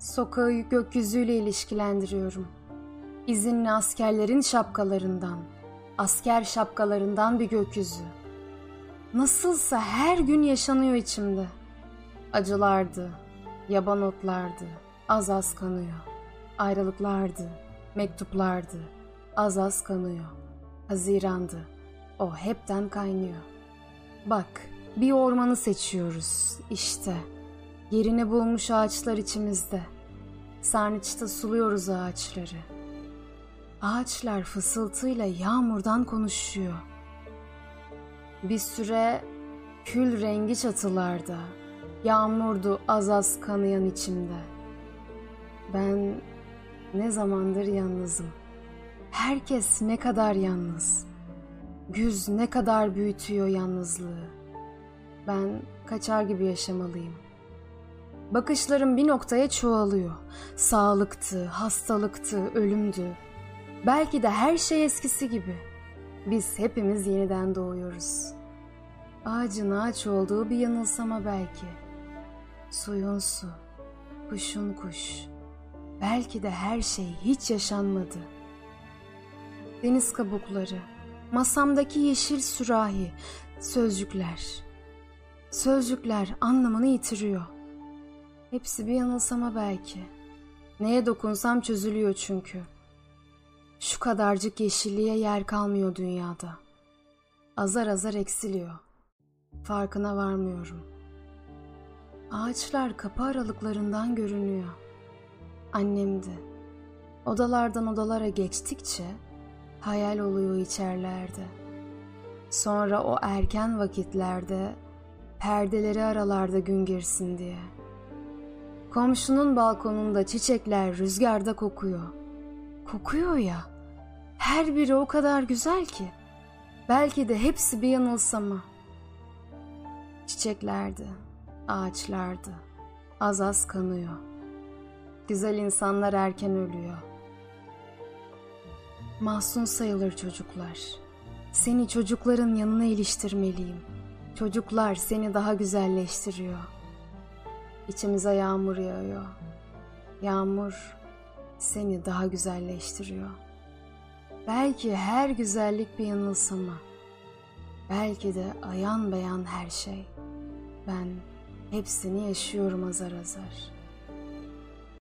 Sokağı gökyüzüyle ilişkilendiriyorum. İzinli askerlerin şapkalarından, asker şapkalarından bir gökyüzü. Nasılsa her gün yaşanıyor içimde. Acılardı, yaban otlardı, az az kanıyor. Ayrılıklardı, mektuplardı, az az kanıyor. Hazirandı, o hepten kaynıyor. Bak, bir ormanı seçiyoruz, işte. Yerini bulmuş ağaçlar içimizde. Sarnıçta suluyoruz ağaçları. Ağaçlar fısıltıyla yağmurdan konuşuyor. Bir süre kül rengi çatılarda, yağmurdu az az kanayan içimde. Ben ne zamandır yalnızım. Herkes ne kadar yalnız. Güz ne kadar büyütüyor yalnızlığı. Ben kaçar gibi yaşamalıyım. Bakışlarım bir noktaya çoğalıyor. Sağlıktı, hastalıktı, ölümdü. Belki de her şey eskisi gibi. Biz hepimiz yeniden doğuyoruz. Ağacın ağaç olduğu bir yanılsama belki. Suyun su, kuşun kuş. Belki de her şey hiç yaşanmadı. Deniz kabukları, masamdaki yeşil sürahi, sözcükler. Sözcükler anlamını yitiriyor. Hepsi bir yanılsama belki. Neye dokunsam çözülüyor çünkü. Şu kadarcık yeşilliğe yer kalmıyor dünyada. Azar azar eksiliyor. Farkına varmıyorum. Ağaçlar kapı aralıklarından görünüyor. Annemdi. Odalardan odalara geçtikçe hayal oluyor içerlerde. Sonra o erken vakitlerde perdeleri aralarda gün girsin diye. Komşunun balkonunda çiçekler rüzgarda kokuyor. Kokuyor ya. Her biri o kadar güzel ki. Belki de hepsi bir yanılsama. Çiçeklerdi, ağaçlardı. Az az kanıyor. Güzel insanlar erken ölüyor. Mahzun sayılır çocuklar. Seni çocukların yanına iliştirmeliyim. Çocuklar seni daha güzelleştiriyor. İçimize yağmur yağıyor. Yağmur seni daha güzelleştiriyor. Belki her güzellik bir yanılsama. Belki de ayan beyan her şey. Ben hepsini yaşıyorum azar azar.''